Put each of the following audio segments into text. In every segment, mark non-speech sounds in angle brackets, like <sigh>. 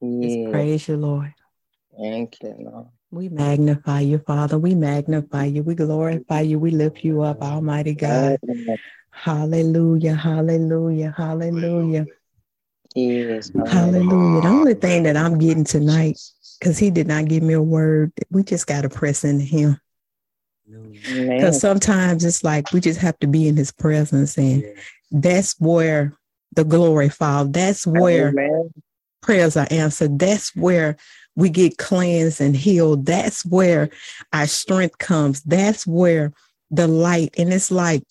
Yes. Praise you, Lord. Thank you, Lord. We magnify you, Father. We magnify you. We glorify you. We lift you up, Almighty God. Hallelujah. Hallelujah. Hallelujah. Yes. Hallelujah. The only thing that I'm getting tonight, because he did not give me a word, we just got to press into him. Because sometimes it's like we just have to be in his presence, and that's where the glory falls. That's where Amen. Prayers are answered. That's where we get cleansed and healed. That's where our strength comes. That's where the light, and it's like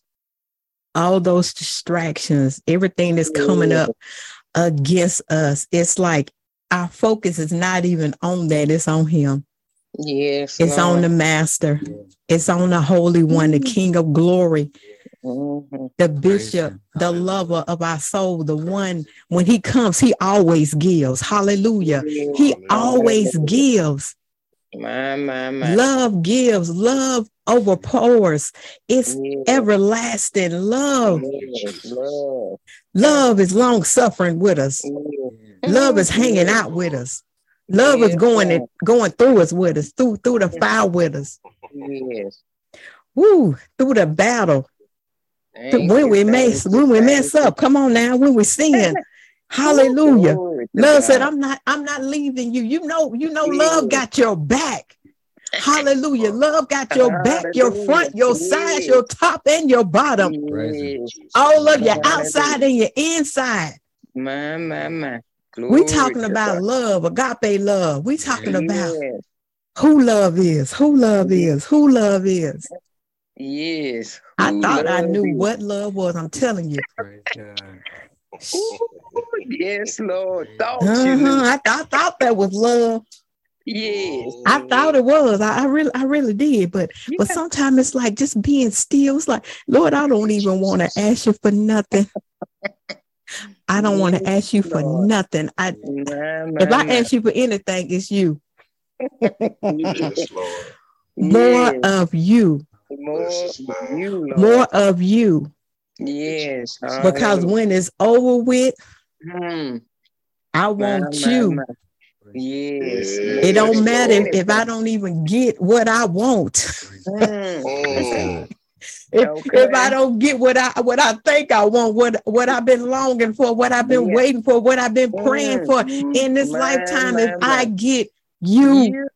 all those distractions, everything that's coming up against us. It's like our focus is not even on that, it's on Him. Yes. It's on the Master, it's on the Holy One, the mm-hmm. King of Glory, Mhm. the Bishop, the lover of our soul, the one when He comes, He always gives. Hallelujah. He always gives. My, my, my. Love gives, love overpours. It's Yes. everlasting love. Yes. Love. Love is long suffering with us. Yes. Love is hanging out with us. Love is going Lord. it, going through us with us, through through the fire with us. Yes. Woo, through the battle. Thank when you, we mess, you, when we mess up, come on now, when we <laughs> sin. Hallelujah. Love said, I'm not, I'm not leaving you. You know, you know, love got your back. Hallelujah. <laughs> Love got your back, your front, your sides, your top, and your bottom. All of your outside and your inside. My, my, my. We Glory talking about love, agape love. We talking about who love is, who love is, who love is. Yes. I Who thought I knew you? what love was. I'm telling you. Ooh, yes, Lord. Thought you Uh-huh. knew. I, I thought that was love. Yes. I thought it was. I, I really, I really did. But but sometimes it's like just being still. It's like, Lord, I don't even want to ask you for nothing. I don't want to ask you for Lord. nothing. I My, my, if I my. ask you for anything, it's you. Yes, Lord. More Yes. of you. More of you, Lord. More of you. Yes. Because hallelujah. when it's over with, Mm. I want my, you. my. Yes. Yes, It don't matter if, if I don't even get what I want. Mm. Mm. <laughs> if, Okay. if I don't get what I what I think I want, what what I've been longing for, what I've been Yeah. waiting for, what I've been praying Mm. for in this My, lifetime, my, if I get you, You.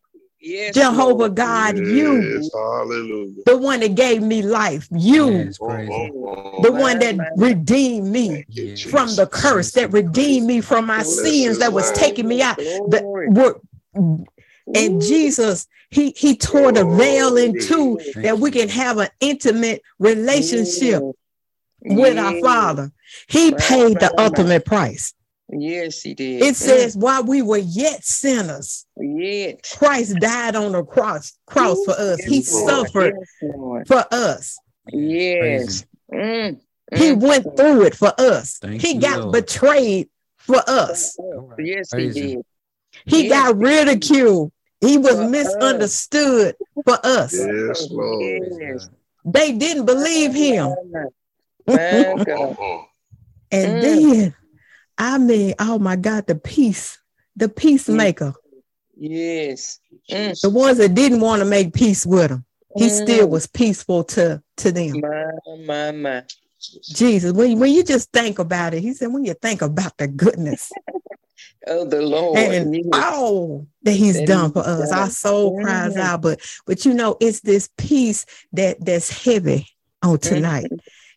Yes, Jehovah Lord. God, you, Yes, hallelujah. the one that gave me life, you, Yes, praise Mm, him. mm, the mm. one that My, my, redeemed me you, from the curse, that redeemed me from my Bless sins, that was taking me out. That were and Jesus, he he tore the veil in two that we can have an intimate relationship Yes. with our Father. He paid the my, my. ultimate price. Yes, he did. It says, while we were yet sinners, Mm. Yes. Christ died on the cross, cross for us. He Yes, Lord. suffered Yes, for us. Yes. Mm. He Mm. went through it for us. Thank he you, got Lord. betrayed for us. Yes, he Praise him. did. He Yes, got ridiculed. He was For us. misunderstood for us. Yes, Lord. Yes. They didn't believe him. My Mm, God. mm, mm. <laughs> And Mm. then, I mean, oh my God, the peace, the peacemaker, Yes. The ones that didn't want to make peace with him, he still Mm. was peaceful to, to them. My, my, my. Jesus, when, when you just think about it, he said, when you think about the goodness <laughs> Oh, the Lord. and Yes. all that he's That done for us, done. our soul cries Mhm. out. But but you know, it's this peace that that's heavy on tonight.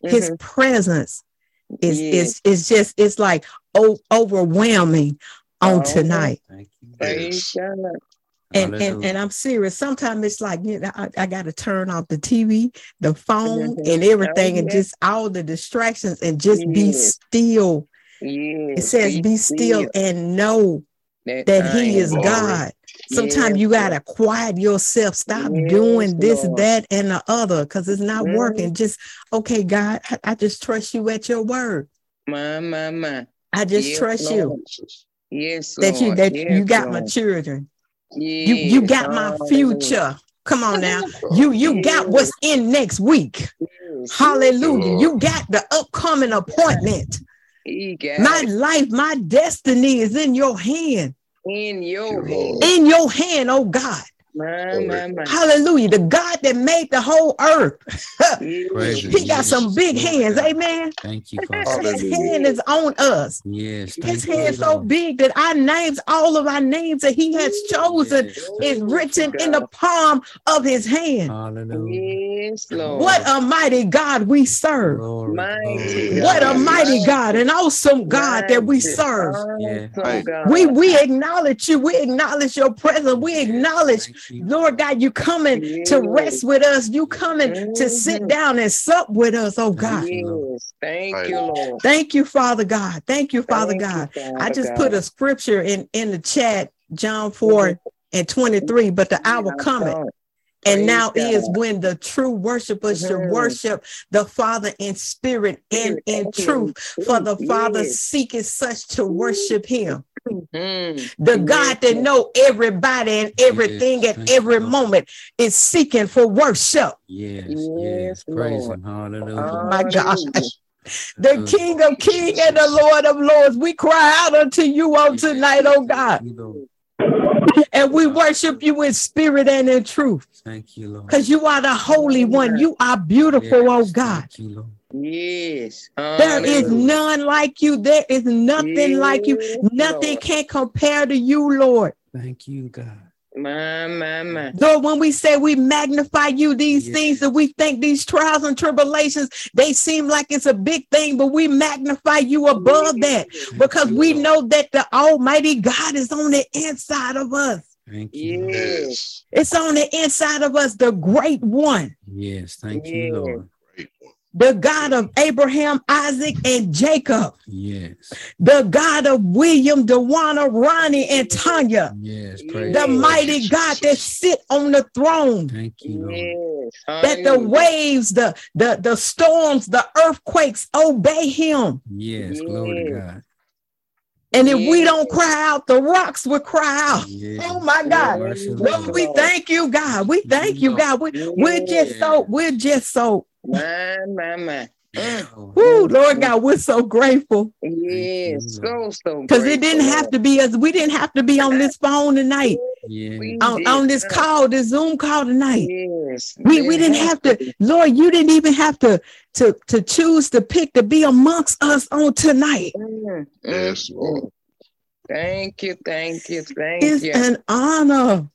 His Mhm. presence is Yes. is is just it's like o- overwhelming on Oh, tonight. Thank you. Praise God. And, and Hallelujah. and I'm serious. Sometimes it's like you know, I, I got to turn off the TV, the phone, Mhm. and everything, Oh, and just all the distractions, and just be still. Yes. It says, "Be still and know that I He is Glory. God." Sometimes Yes, you gotta quiet yourself. Stop Yes, doing this, Lord. that, and the other, because it's not Mhm. working. Just okay, God. I, I just trust you at your word. My, my, my. I just Yes, trust you Lord. Yes, that you that you got my children. You you got my future. Come on now. You you got what's in next week. Hallelujah. You got the upcoming appointment. My life, my destiny is in your hand. In your hand. In your hand, oh God. My, my, my. Hallelujah. The God that made the whole earth. Yes. <laughs> Praise. He got some big hands. Amen. Thank you, Father. His hand is on us. Yes. His thank you, hand so big that our names, all of our names that he has chosen, Yes. is written in the palm of his hand. Hallelujah. Yes, Lord. What a mighty God we serve. Glory, Mighty glory. What a mighty God, an awesome God that we serve. Yeah. awesome God. We we acknowledge you. We acknowledge your presence. We acknowledge, Thank you. Lord God, you coming to rest with us. You coming to sit Mhm. down and sup with us, oh God. Yes. Thank Right. you, Lord. Thank you, Father God. Thank you, Father Thank you, God. I just God. put a scripture in in the chat, John 4 and 23, but the hour I'm cometh. And Praise now is when the true worshipers should Mhm. worship the Father in spirit and in truth. For the Father Yes. seeketh such to worship him. Mm. The God that Yes. know everybody and everything Yes, at thank you, every moment is seeking for worship. Yes, Yes, yes. Praise Lord. Him. Hallelujah. my gosh. The Hallelujah. King of Kings and the Lord of Lords, we cry out unto you on tonight, oh God. You, And we worship you in spirit and in truth Thank you, Lord. because you are the Holy One. You are beautiful, oh Yes, God. Thank you, Lord. Yes. There is none like you. There is nothing like you. Nothing Lord. can compare to you, Lord. Thank you, God. My, my, my. Lord, when we say we magnify you, these Yes. things that we think these trials and tribulations, they seem like it's a big thing, but we magnify you above that because you, we know that the Almighty God is on the inside of us. Thank you. Yes. Yes. It's on the inside of us, the great one, Yes. Thank Yes. you, Lord. Great one. the God of Abraham, Isaac, and Jacob, Yes. the God of William, Dewana, Ronnie, and Tanya, Yes. The Praise the Yes. mighty God that sit on the throne. Thank you, Lord. Yes. That the waves, the, the, the storms, the earthquakes obey him. Yes. Glory to God. And if we don't cry out, the rocks will cry out. Yes. Oh my God. Lord, we thank you, God. We thank you, mm-hmm. God. We, we're just so, we're just so, My, my, my. Mm. whoo, Lord God, we're so grateful Yes. So, so because it didn't have to be us. We didn't have to be on this phone tonight, Yeah. We on, did on this call, this Zoom call tonight. Yes. We, we didn't have to, Lord, you didn't even have to, to, to choose to pick to be amongst us on tonight. Mm, Yes, mm, Lord. mm. Thank you, thank you, thank It's you. an honor.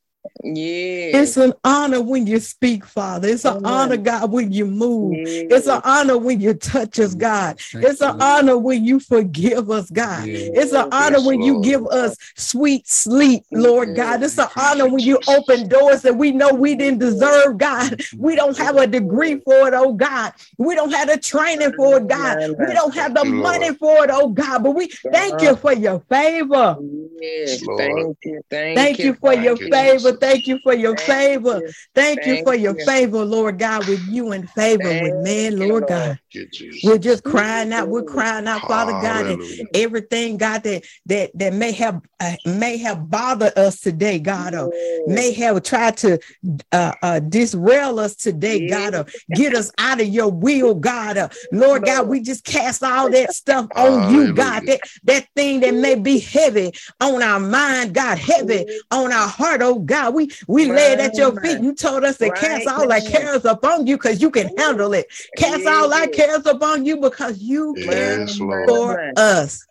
Yes. It's an honor when you speak, Father. It's an Amen. honor, God, when you move. yes. It's an honor when you touch us, God. Thank It's an Lord. honor when you forgive us, God. Yeah. It's an honor Yes, when you give us sweet sleep, Lord God. It's an honor when you open doors that we know we didn't deserve, God. We don't have a degree for it, oh God. We don't have the training for it, God. We don't have the Thank you, Lord. money for it, oh God. But we thank you for your favor. Yes, thank you, thank, Thank you for Thank your you, favor. Jesus. Thank you for your Thank favor. you. Thank you for your you. favor, Lord God, with you in favor with man, Lord Lord. God. You, Jesus. We're just crying out. We're crying out, Father God, and everything, God, that that that may have uh, may have bothered us today, God, or may have tried to uh, uh, disrail us today, God, or get us out of your will, God. Uh, Lord God, we just cast all that stuff on you, God. That that thing that may be heavy on our mind, God, heavy on our heart, oh God. We we lay it at your feet. You told us to cast Right all our cares upon you because you can handle it. Cast all our cares upon you because you care Yes, My, Lord. for my, us.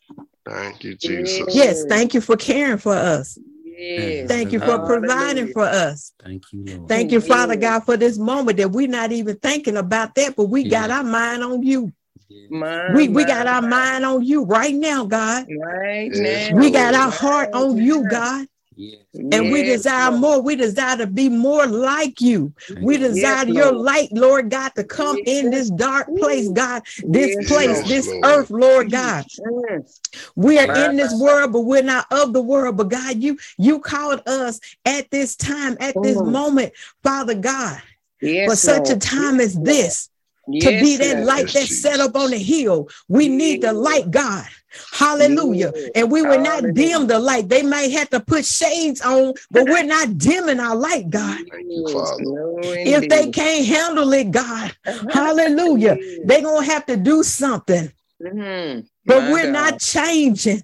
Thank you, Jesus. Yes, thank you for caring for us. Yes. Thank you for providing for us. Thank you, Lord. Thank you, Father Yes. God, for this moment that we're not even thinking about that, but we got our mind on you. Yes. My, We we my, got our my. mind on you right now, God. Right now. We got our heart on you, God. Yes. And we desire more. We desire to be more like you. We desire Yes, your light, Lord God, to come in this dark place, God. This Yes, place, this Lord. earth, Lord God. We are in this world, but we're not of the world. But God, you you called us at this time, at this Mm. moment, Father God, Yes, for such a time as this, Yes, to be that light Yes, that's set up on the hill. We need the light, God. Hallelujah. And we will not Hallelujah. dim the light. They may have to put shades on, but we're not dimming our light, God. Thank <laughs> you, Yes, Father. no, If they can't handle it, God, <laughs> hallelujah, they're going to have to do something. Mhm. But we're not changing.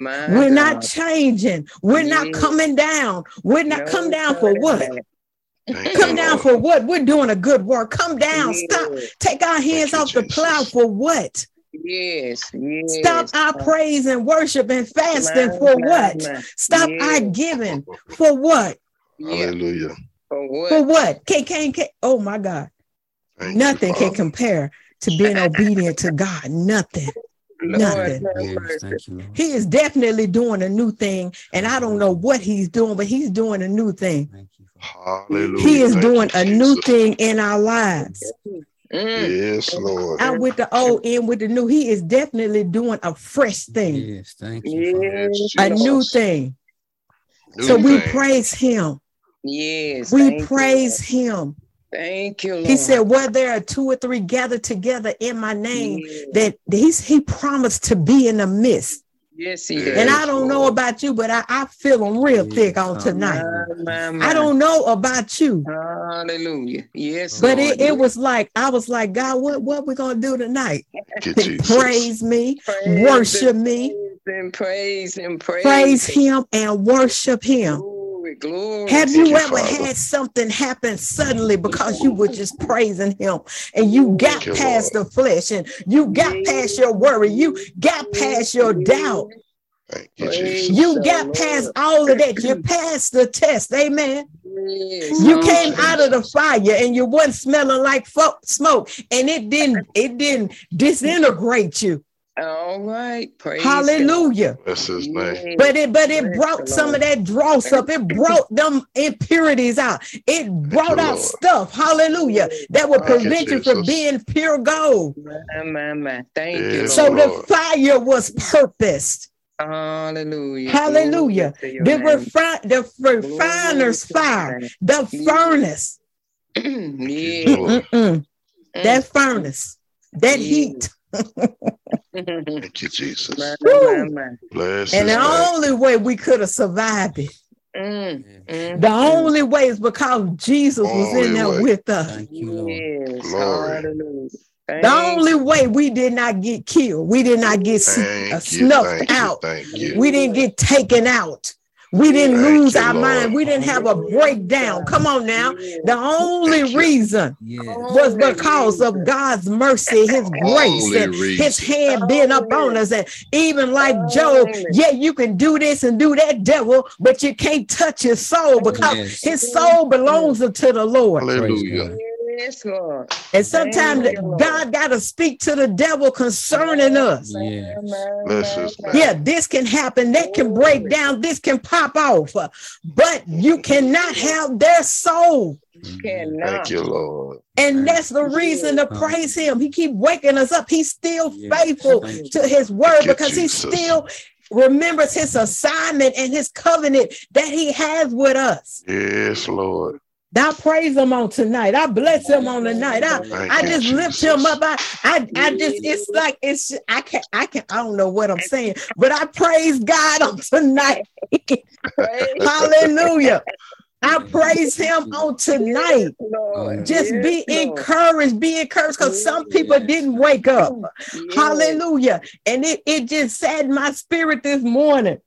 We're not changing. We're not coming down. We're not come down for what? Thank Come down Lord. for what? We're doing a good work. Come down. Stop. Take our hands you, off the plow for what? Yes. yes. Stop our praise and worship and fasting My, for my, what? my. Stop Yes. our giving for what? Yeah. Hallelujah. For what? For what? Can, can, can, oh my God. Thank you, Nothing can compare to being obedient to God. Nothing. Lord, Nothing. Yes, mercy. thank you, Lord. He is definitely doing a new thing. And I don't know what he's doing, but he's doing a new thing. Thank you. Hallelujah. He is Thank doing you, a new thing in our lives. Mm. Yes, Lord. Out with the old, in with the new. He is definitely doing a fresh thing, Yes, thank you. Yes. a new thing. New So we thing. praise him. Yes. We thank you, praise him. Thank you, Lord. He said, Where there are two or three gathered together in my name, Yes. that he's he promised to be in the midst. Yes, he Yeah. did. And I don't know about you, but I, I feel him real Yes, thick on tonight. My, my, my. I don't know about you, Hallelujah. Yes, but Lord. it, it was like I was like, God, what what we gonna do tonight? Thank you, Jesus. Praise me, Praise worship him, me, praise him, praise him, praise, praise him. him, and worship him. Glory, glory. Have you you, ever Father. had something happen suddenly because you were just praising him and you got Thank you, past the flesh and you got past your worry, you got past your doubt, you, Praise you got past all of that, you mm. passed the test, amen. Yes, You came out of the fire and you wasn't smelling like smoke and it didn't it didn't disintegrate you. All right. Praise Hallelujah. Bless his name. But it but it Praise brought the some of that dross up. It brought them impurities out. It brought out Lord. stuff, hallelujah, that would prevent you from being pure gold. My, my, my. Thank you, So Lord. the fire was purposed. Hallelujah. Hallelujah. Glory to your The, name. refi- the refiner's Glory to your fire, the furnace. Mm-mm. Mm-mm. that mm. furnace, that Yes. heat. <laughs> Thank you, Jesus. my, Woo. my, my. And the name. only way we could have survived it, Mm, mm, the mm. only way is because Jesus was in there way. with us. Thank you, Lord. Yes. Glory. Hallelujah. The only way we did not get killed, we did not get s- you. snuffed Thank you. out, Thank you. we didn't get taken out, we didn't Thank lose you, our mind, we didn't have a breakdown. Come on now. The only reason Yes. was because of God's mercy, His <laughs> grace, and His hand being up on us. And even like Job, yeah, you can do this and do that, devil, but you can't touch his soul because Yes. his soul belongs to the Lord. Hallelujah. God. Yes, Lord. And sometimes Thank you, Lord. God got to speak to the devil concerning us. Yes. Bless. Yeah, this can happen, that can break down, this can pop off, but you cannot have their soul. Cannot. Thank you, Lord. And that's the reason to praise him. He keep waking us up. He's still faithful to his word because he still remembers his assignment and his covenant that he has with us. Yes, Lord. I praise him on tonight. I bless him on the night. I, I just lift him up. I, I, I just, it's like, it's, I can't, I can't, I don't know what I'm saying, but I praise God on tonight. <laughs> Hallelujah. I praise him on tonight. Lord. Just Yes, be Lord. encouraged, be encouraged because some people Yes. didn't wake up. Yes. Hallelujah. And it, it just saddened my spirit this morning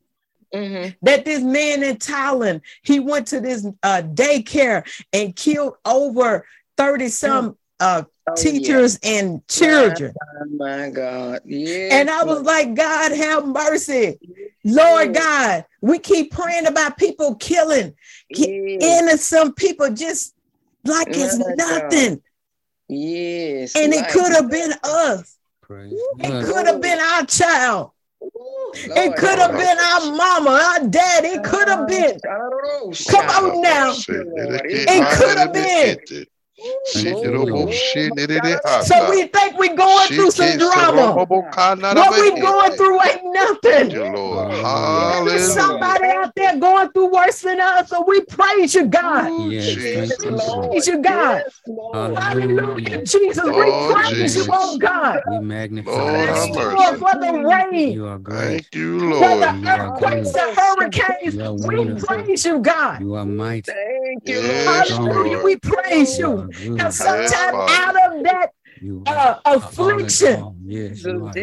Mhm. that this man in Thailand, he went to this uh, daycare and killed over 30 some uh, Oh, teachers and children. yeah. My God. Yes, And I was like, God, have mercy. Lord God, we keep praying about people killing Yes. innocent people just like it's My God. nothing. Yes. And it could have been us. Praise It could have been our child. Ooh, It could have been our mama, our dad. It could have uh, been. I don't know. Come on now. out to you, Lord. It could have been. Shit, Thank you you, know, Lord. shit, it is hot. So we think we're going through some drama. robo What we rabe going through ain't nothing. There's somebody out there going through worse than us, so we praise you, God. Ooh, Yes, Jesus. you, Praise you, God. Yes, Hallelujah, Hallelujah. Jesus. We Lord praise you, oh Jesus. oh God. We magnify Lord, you. have Lord, mercy. for the rain, You are great. Thank you, for Lord. the You are earthquakes, good. the hurricanes. You are We praise you, God. You are mighty. Thank you, Yes, Lord. Hallelujah. We praise You you. are good. Because sometimes out of that uh, affliction. all. Yes, Jesus, are.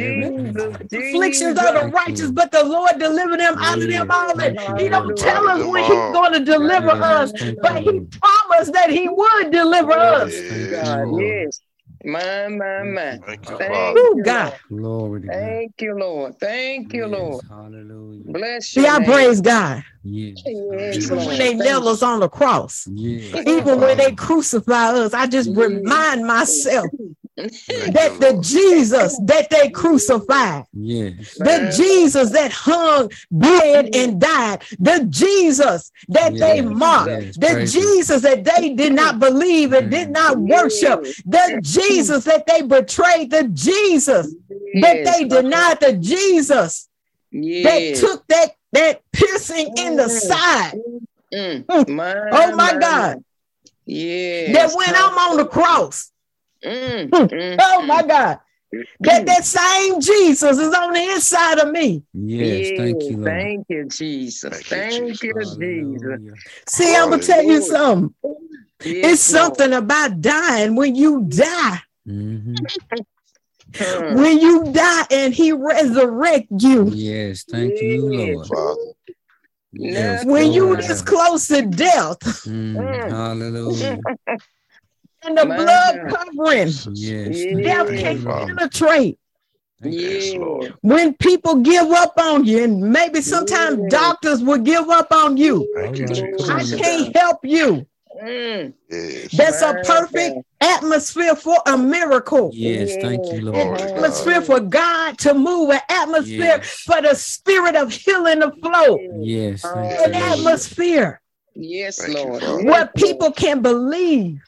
Afflictions of the righteous, but the Lord delivered them out of them all. And he don't tell us when he's going to deliver us, but he promised that he would deliver us. Yes, thank you, Lord. My, my, my. Thank you, Thank you, God. Glory to Lord. God. Thank you, Lord. Thank you, Yes, Lord. Hallelujah. Bless See, your I praise God. Yes. Yes, Even Lord. when they Thank nail us on the cross, Yes. even when they crucify us, I just Yeah. remind myself Thank that the Jesus that they crucified, Yes. the Man. Jesus that hung, bled, and died, the Jesus that they mocked, yes, the praise Jesus that they did not believe and did not worship, the Jesus that they betrayed, the Jesus that they denied, the Jesus that took that that piercing in the side. Mm. My, Oh my God. Yeah. That when I'm on the cross, Mm. Mm. oh my God, that that same Jesus is on the inside of me. Yes. Thank you, Lord. Thank you, Jesus. Thank you, Thank you, Jesus. Hallelujah. See, I'm gonna tell you something. Yes, It's something about dying when you die. Mhm. Mm. When you die and he resurrect you. Yes. Thank you, Lord. Father. Yes. When you glory this close to death Mm, Mm. Hallelujah. <laughs> and the My blood God. covering, Yes. Yeah. death Thank can't Father. penetrate. Thank you. Yes, Lord. When people give up on you, and maybe sometimes Yeah. doctors will give up on you. Thank you, Jesus. I on can't help you. Mm. Yes. That's a perfect atmosphere for a miracle. Yes. Thank you, An Glory Lord. to God. atmosphere for God to move, an atmosphere Yes. for the spirit of healing to flow, Yes. Thank an you, atmosphere Yes, Thank Lord. Father. Where people can believe.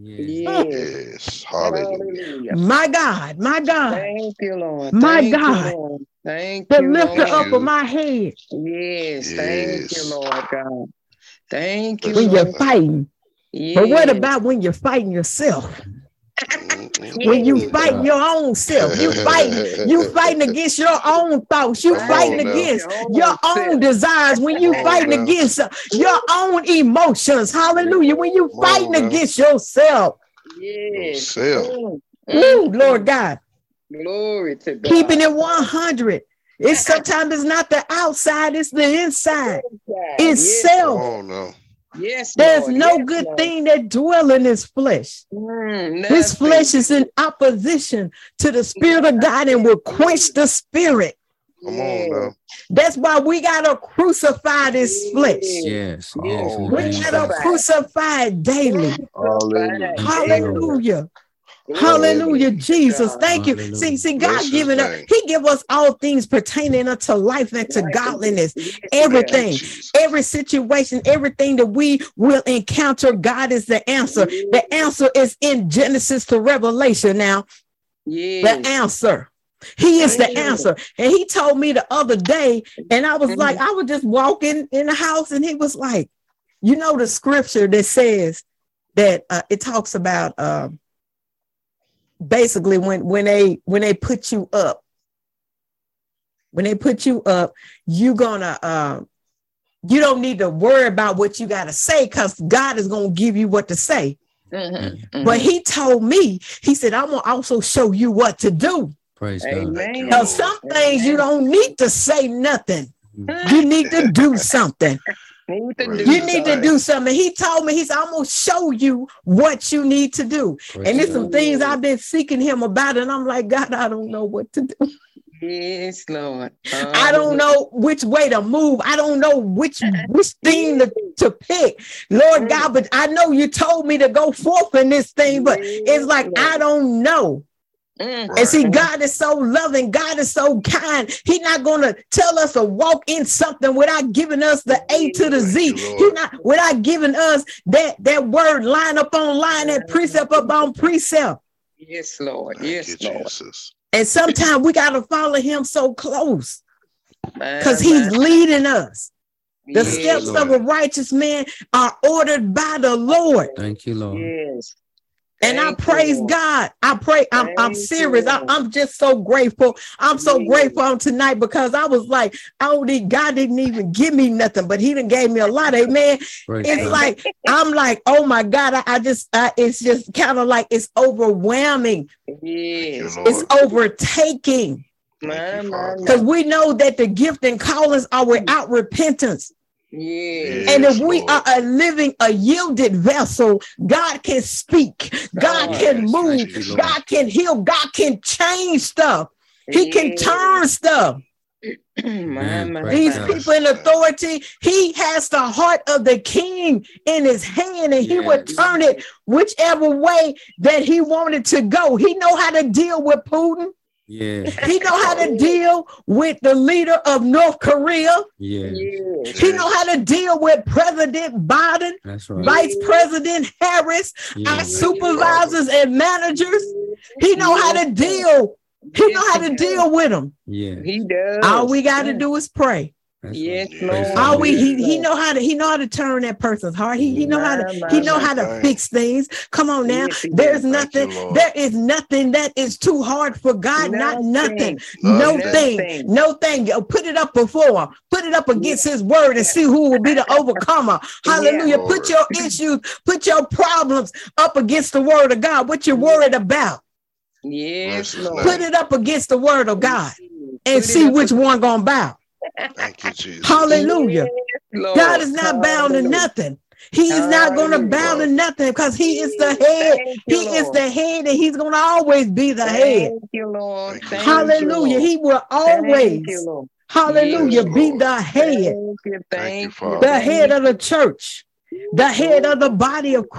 Yes. Yes. Yes. Hallelujah. Hallelujah. My God, my God, Thank you, Lord. My Thank God. You, Lord. Thank the you, lifter Lord. up you. of my head Yes. Thank you, Lord God. Thank you, when your you're fighting. Yes. But what about when you're fighting yourself? When you fight fighting your own self, you <laughs> fighting, you fighting against your own thoughts, you fighting against Your your own own desires, when you fighting against your own emotions, hallelujah, when you fighting against yourself. Yes. Yourself. Mm. Mm. Lord God, Glory to God. keeping it 100. It's sometimes it's not the outside, it's the inside. <laughs> It's Yes, Come self. on now. Yes, There's Lord. no Yes, good Lord. thing that dwell in his flesh. Mm, His flesh is in opposition to the spirit of God and will quench the spirit. Come on now. That's why we gotta crucify this flesh. Yes. Yes. on, we We thank gotta crucify it daily. Hallelujah. Hallelujah. Glory Hallelujah. Jesus. God. Thank you. See, see, God Bless giving us. He give us all things pertaining unto life and to godliness. Yes, Thank you, Everything. Every situation, everything that we will encounter, God is the answer. The answer is in Genesis to Revelation now. Yes. the answer. He is the answer. And he told me the other day, and I was like, I was just walking in the house, and he was like, you know, the scripture that says that uh, it talks about uh, basically when when they when they put you up, when they put you up, you gonna uh, you don't need to worry about what you gotta say because God is gonna give you what to say. Mhm, But mhm. he told me, he said, I'm gonna also show you what to do. Praise God. Amen. Thank you, Because Lord. some things you don't need to say nothing. You <laughs> need to do something. Need to You need to do something. He told me, he's said, I'm gonna show you what you need to do. Praise And there's God. some things I've been seeking him about, and I'm like, God, I don't know what to do. Yes, Lord. I don't know which way to move. I don't know which which thing to, to pick. Lord God, but I know you told me to go forth in this thing, but it's like I don't know. Mm. Right. And see, God is so loving. God is so kind. He's not going to tell us to walk in something without giving us the A to the Z. Thank you, Lord. He's not without giving us that that word line up on line, that precept up on precept. Yes, Lord. Yes, you, Lord. Jesus. And sometimes we got to follow Him so close because He's leading us. The Yes, steps Lord. of a righteous man are ordered by the Lord. Thank you, Lord. Yes. And I Thank you, praise Lord. God. I pray. I'm, I'm serious. I, I'm just so grateful. I'm so Yes. grateful on tonight because I was like, oh, don't God didn't even give me nothing, but He didn't gave me a lot. Amen. Praise It's God. like I'm like, oh my God. I, I just I, it's just kind of like it's overwhelming. Thank Yes. It's overtaking. My, Thank you, my, Father. Because we know that the gift and callings are without repentance. Yes. And if we are a living, a yielded vessel, God can speak, God God. can Yes, move, you, God can heal, God can change stuff. He can turn stuff. <clears throat> my, Amen. my, Praise These God. people in authority, he has the heart of the king in his hand, and he would turn it whichever way that he wanted to go. He know how to deal with Putin. Yeah. He know how to deal with the leader of North Korea. Yeah. Yes. He know how to deal with President Biden, That's right. Vice President Harris, Yeah. our supervisors and managers. He know how to deal. He know how to deal with them. Yeah. He does. All we got to do is pray. That's Yes, right. Lord. Praise oh, we he, he know how to he know how to turn that person's heart. He he know how to he know how to fix things. Come on now. There's does. Thank you, nothing. There is nothing that is too hard for God. Not nothing. No thing. No thing. Put it up before him. Put it up against his word and see who will be the overcomer. <laughs> Hallelujah. Put your issues, put your problems up against the word of God. What you're mm. worried about. Yes, Lord. Put it up against the word of God and see which one gonna bow. Thank you, Jesus. Hallelujah. Yes, Lord. God is not bound to nothing. He is not going to Hallelujah. bow to nothing because he is the head. Thank you, He is the head and he's going to always be the head. Thank you, Lord. Thank Hallelujah. You, Lord. He will Thank you, always, Lord. hallelujah, Yes, be the head, Thank you. Thank you, Thank you. Father. the head of the church, the head of the body of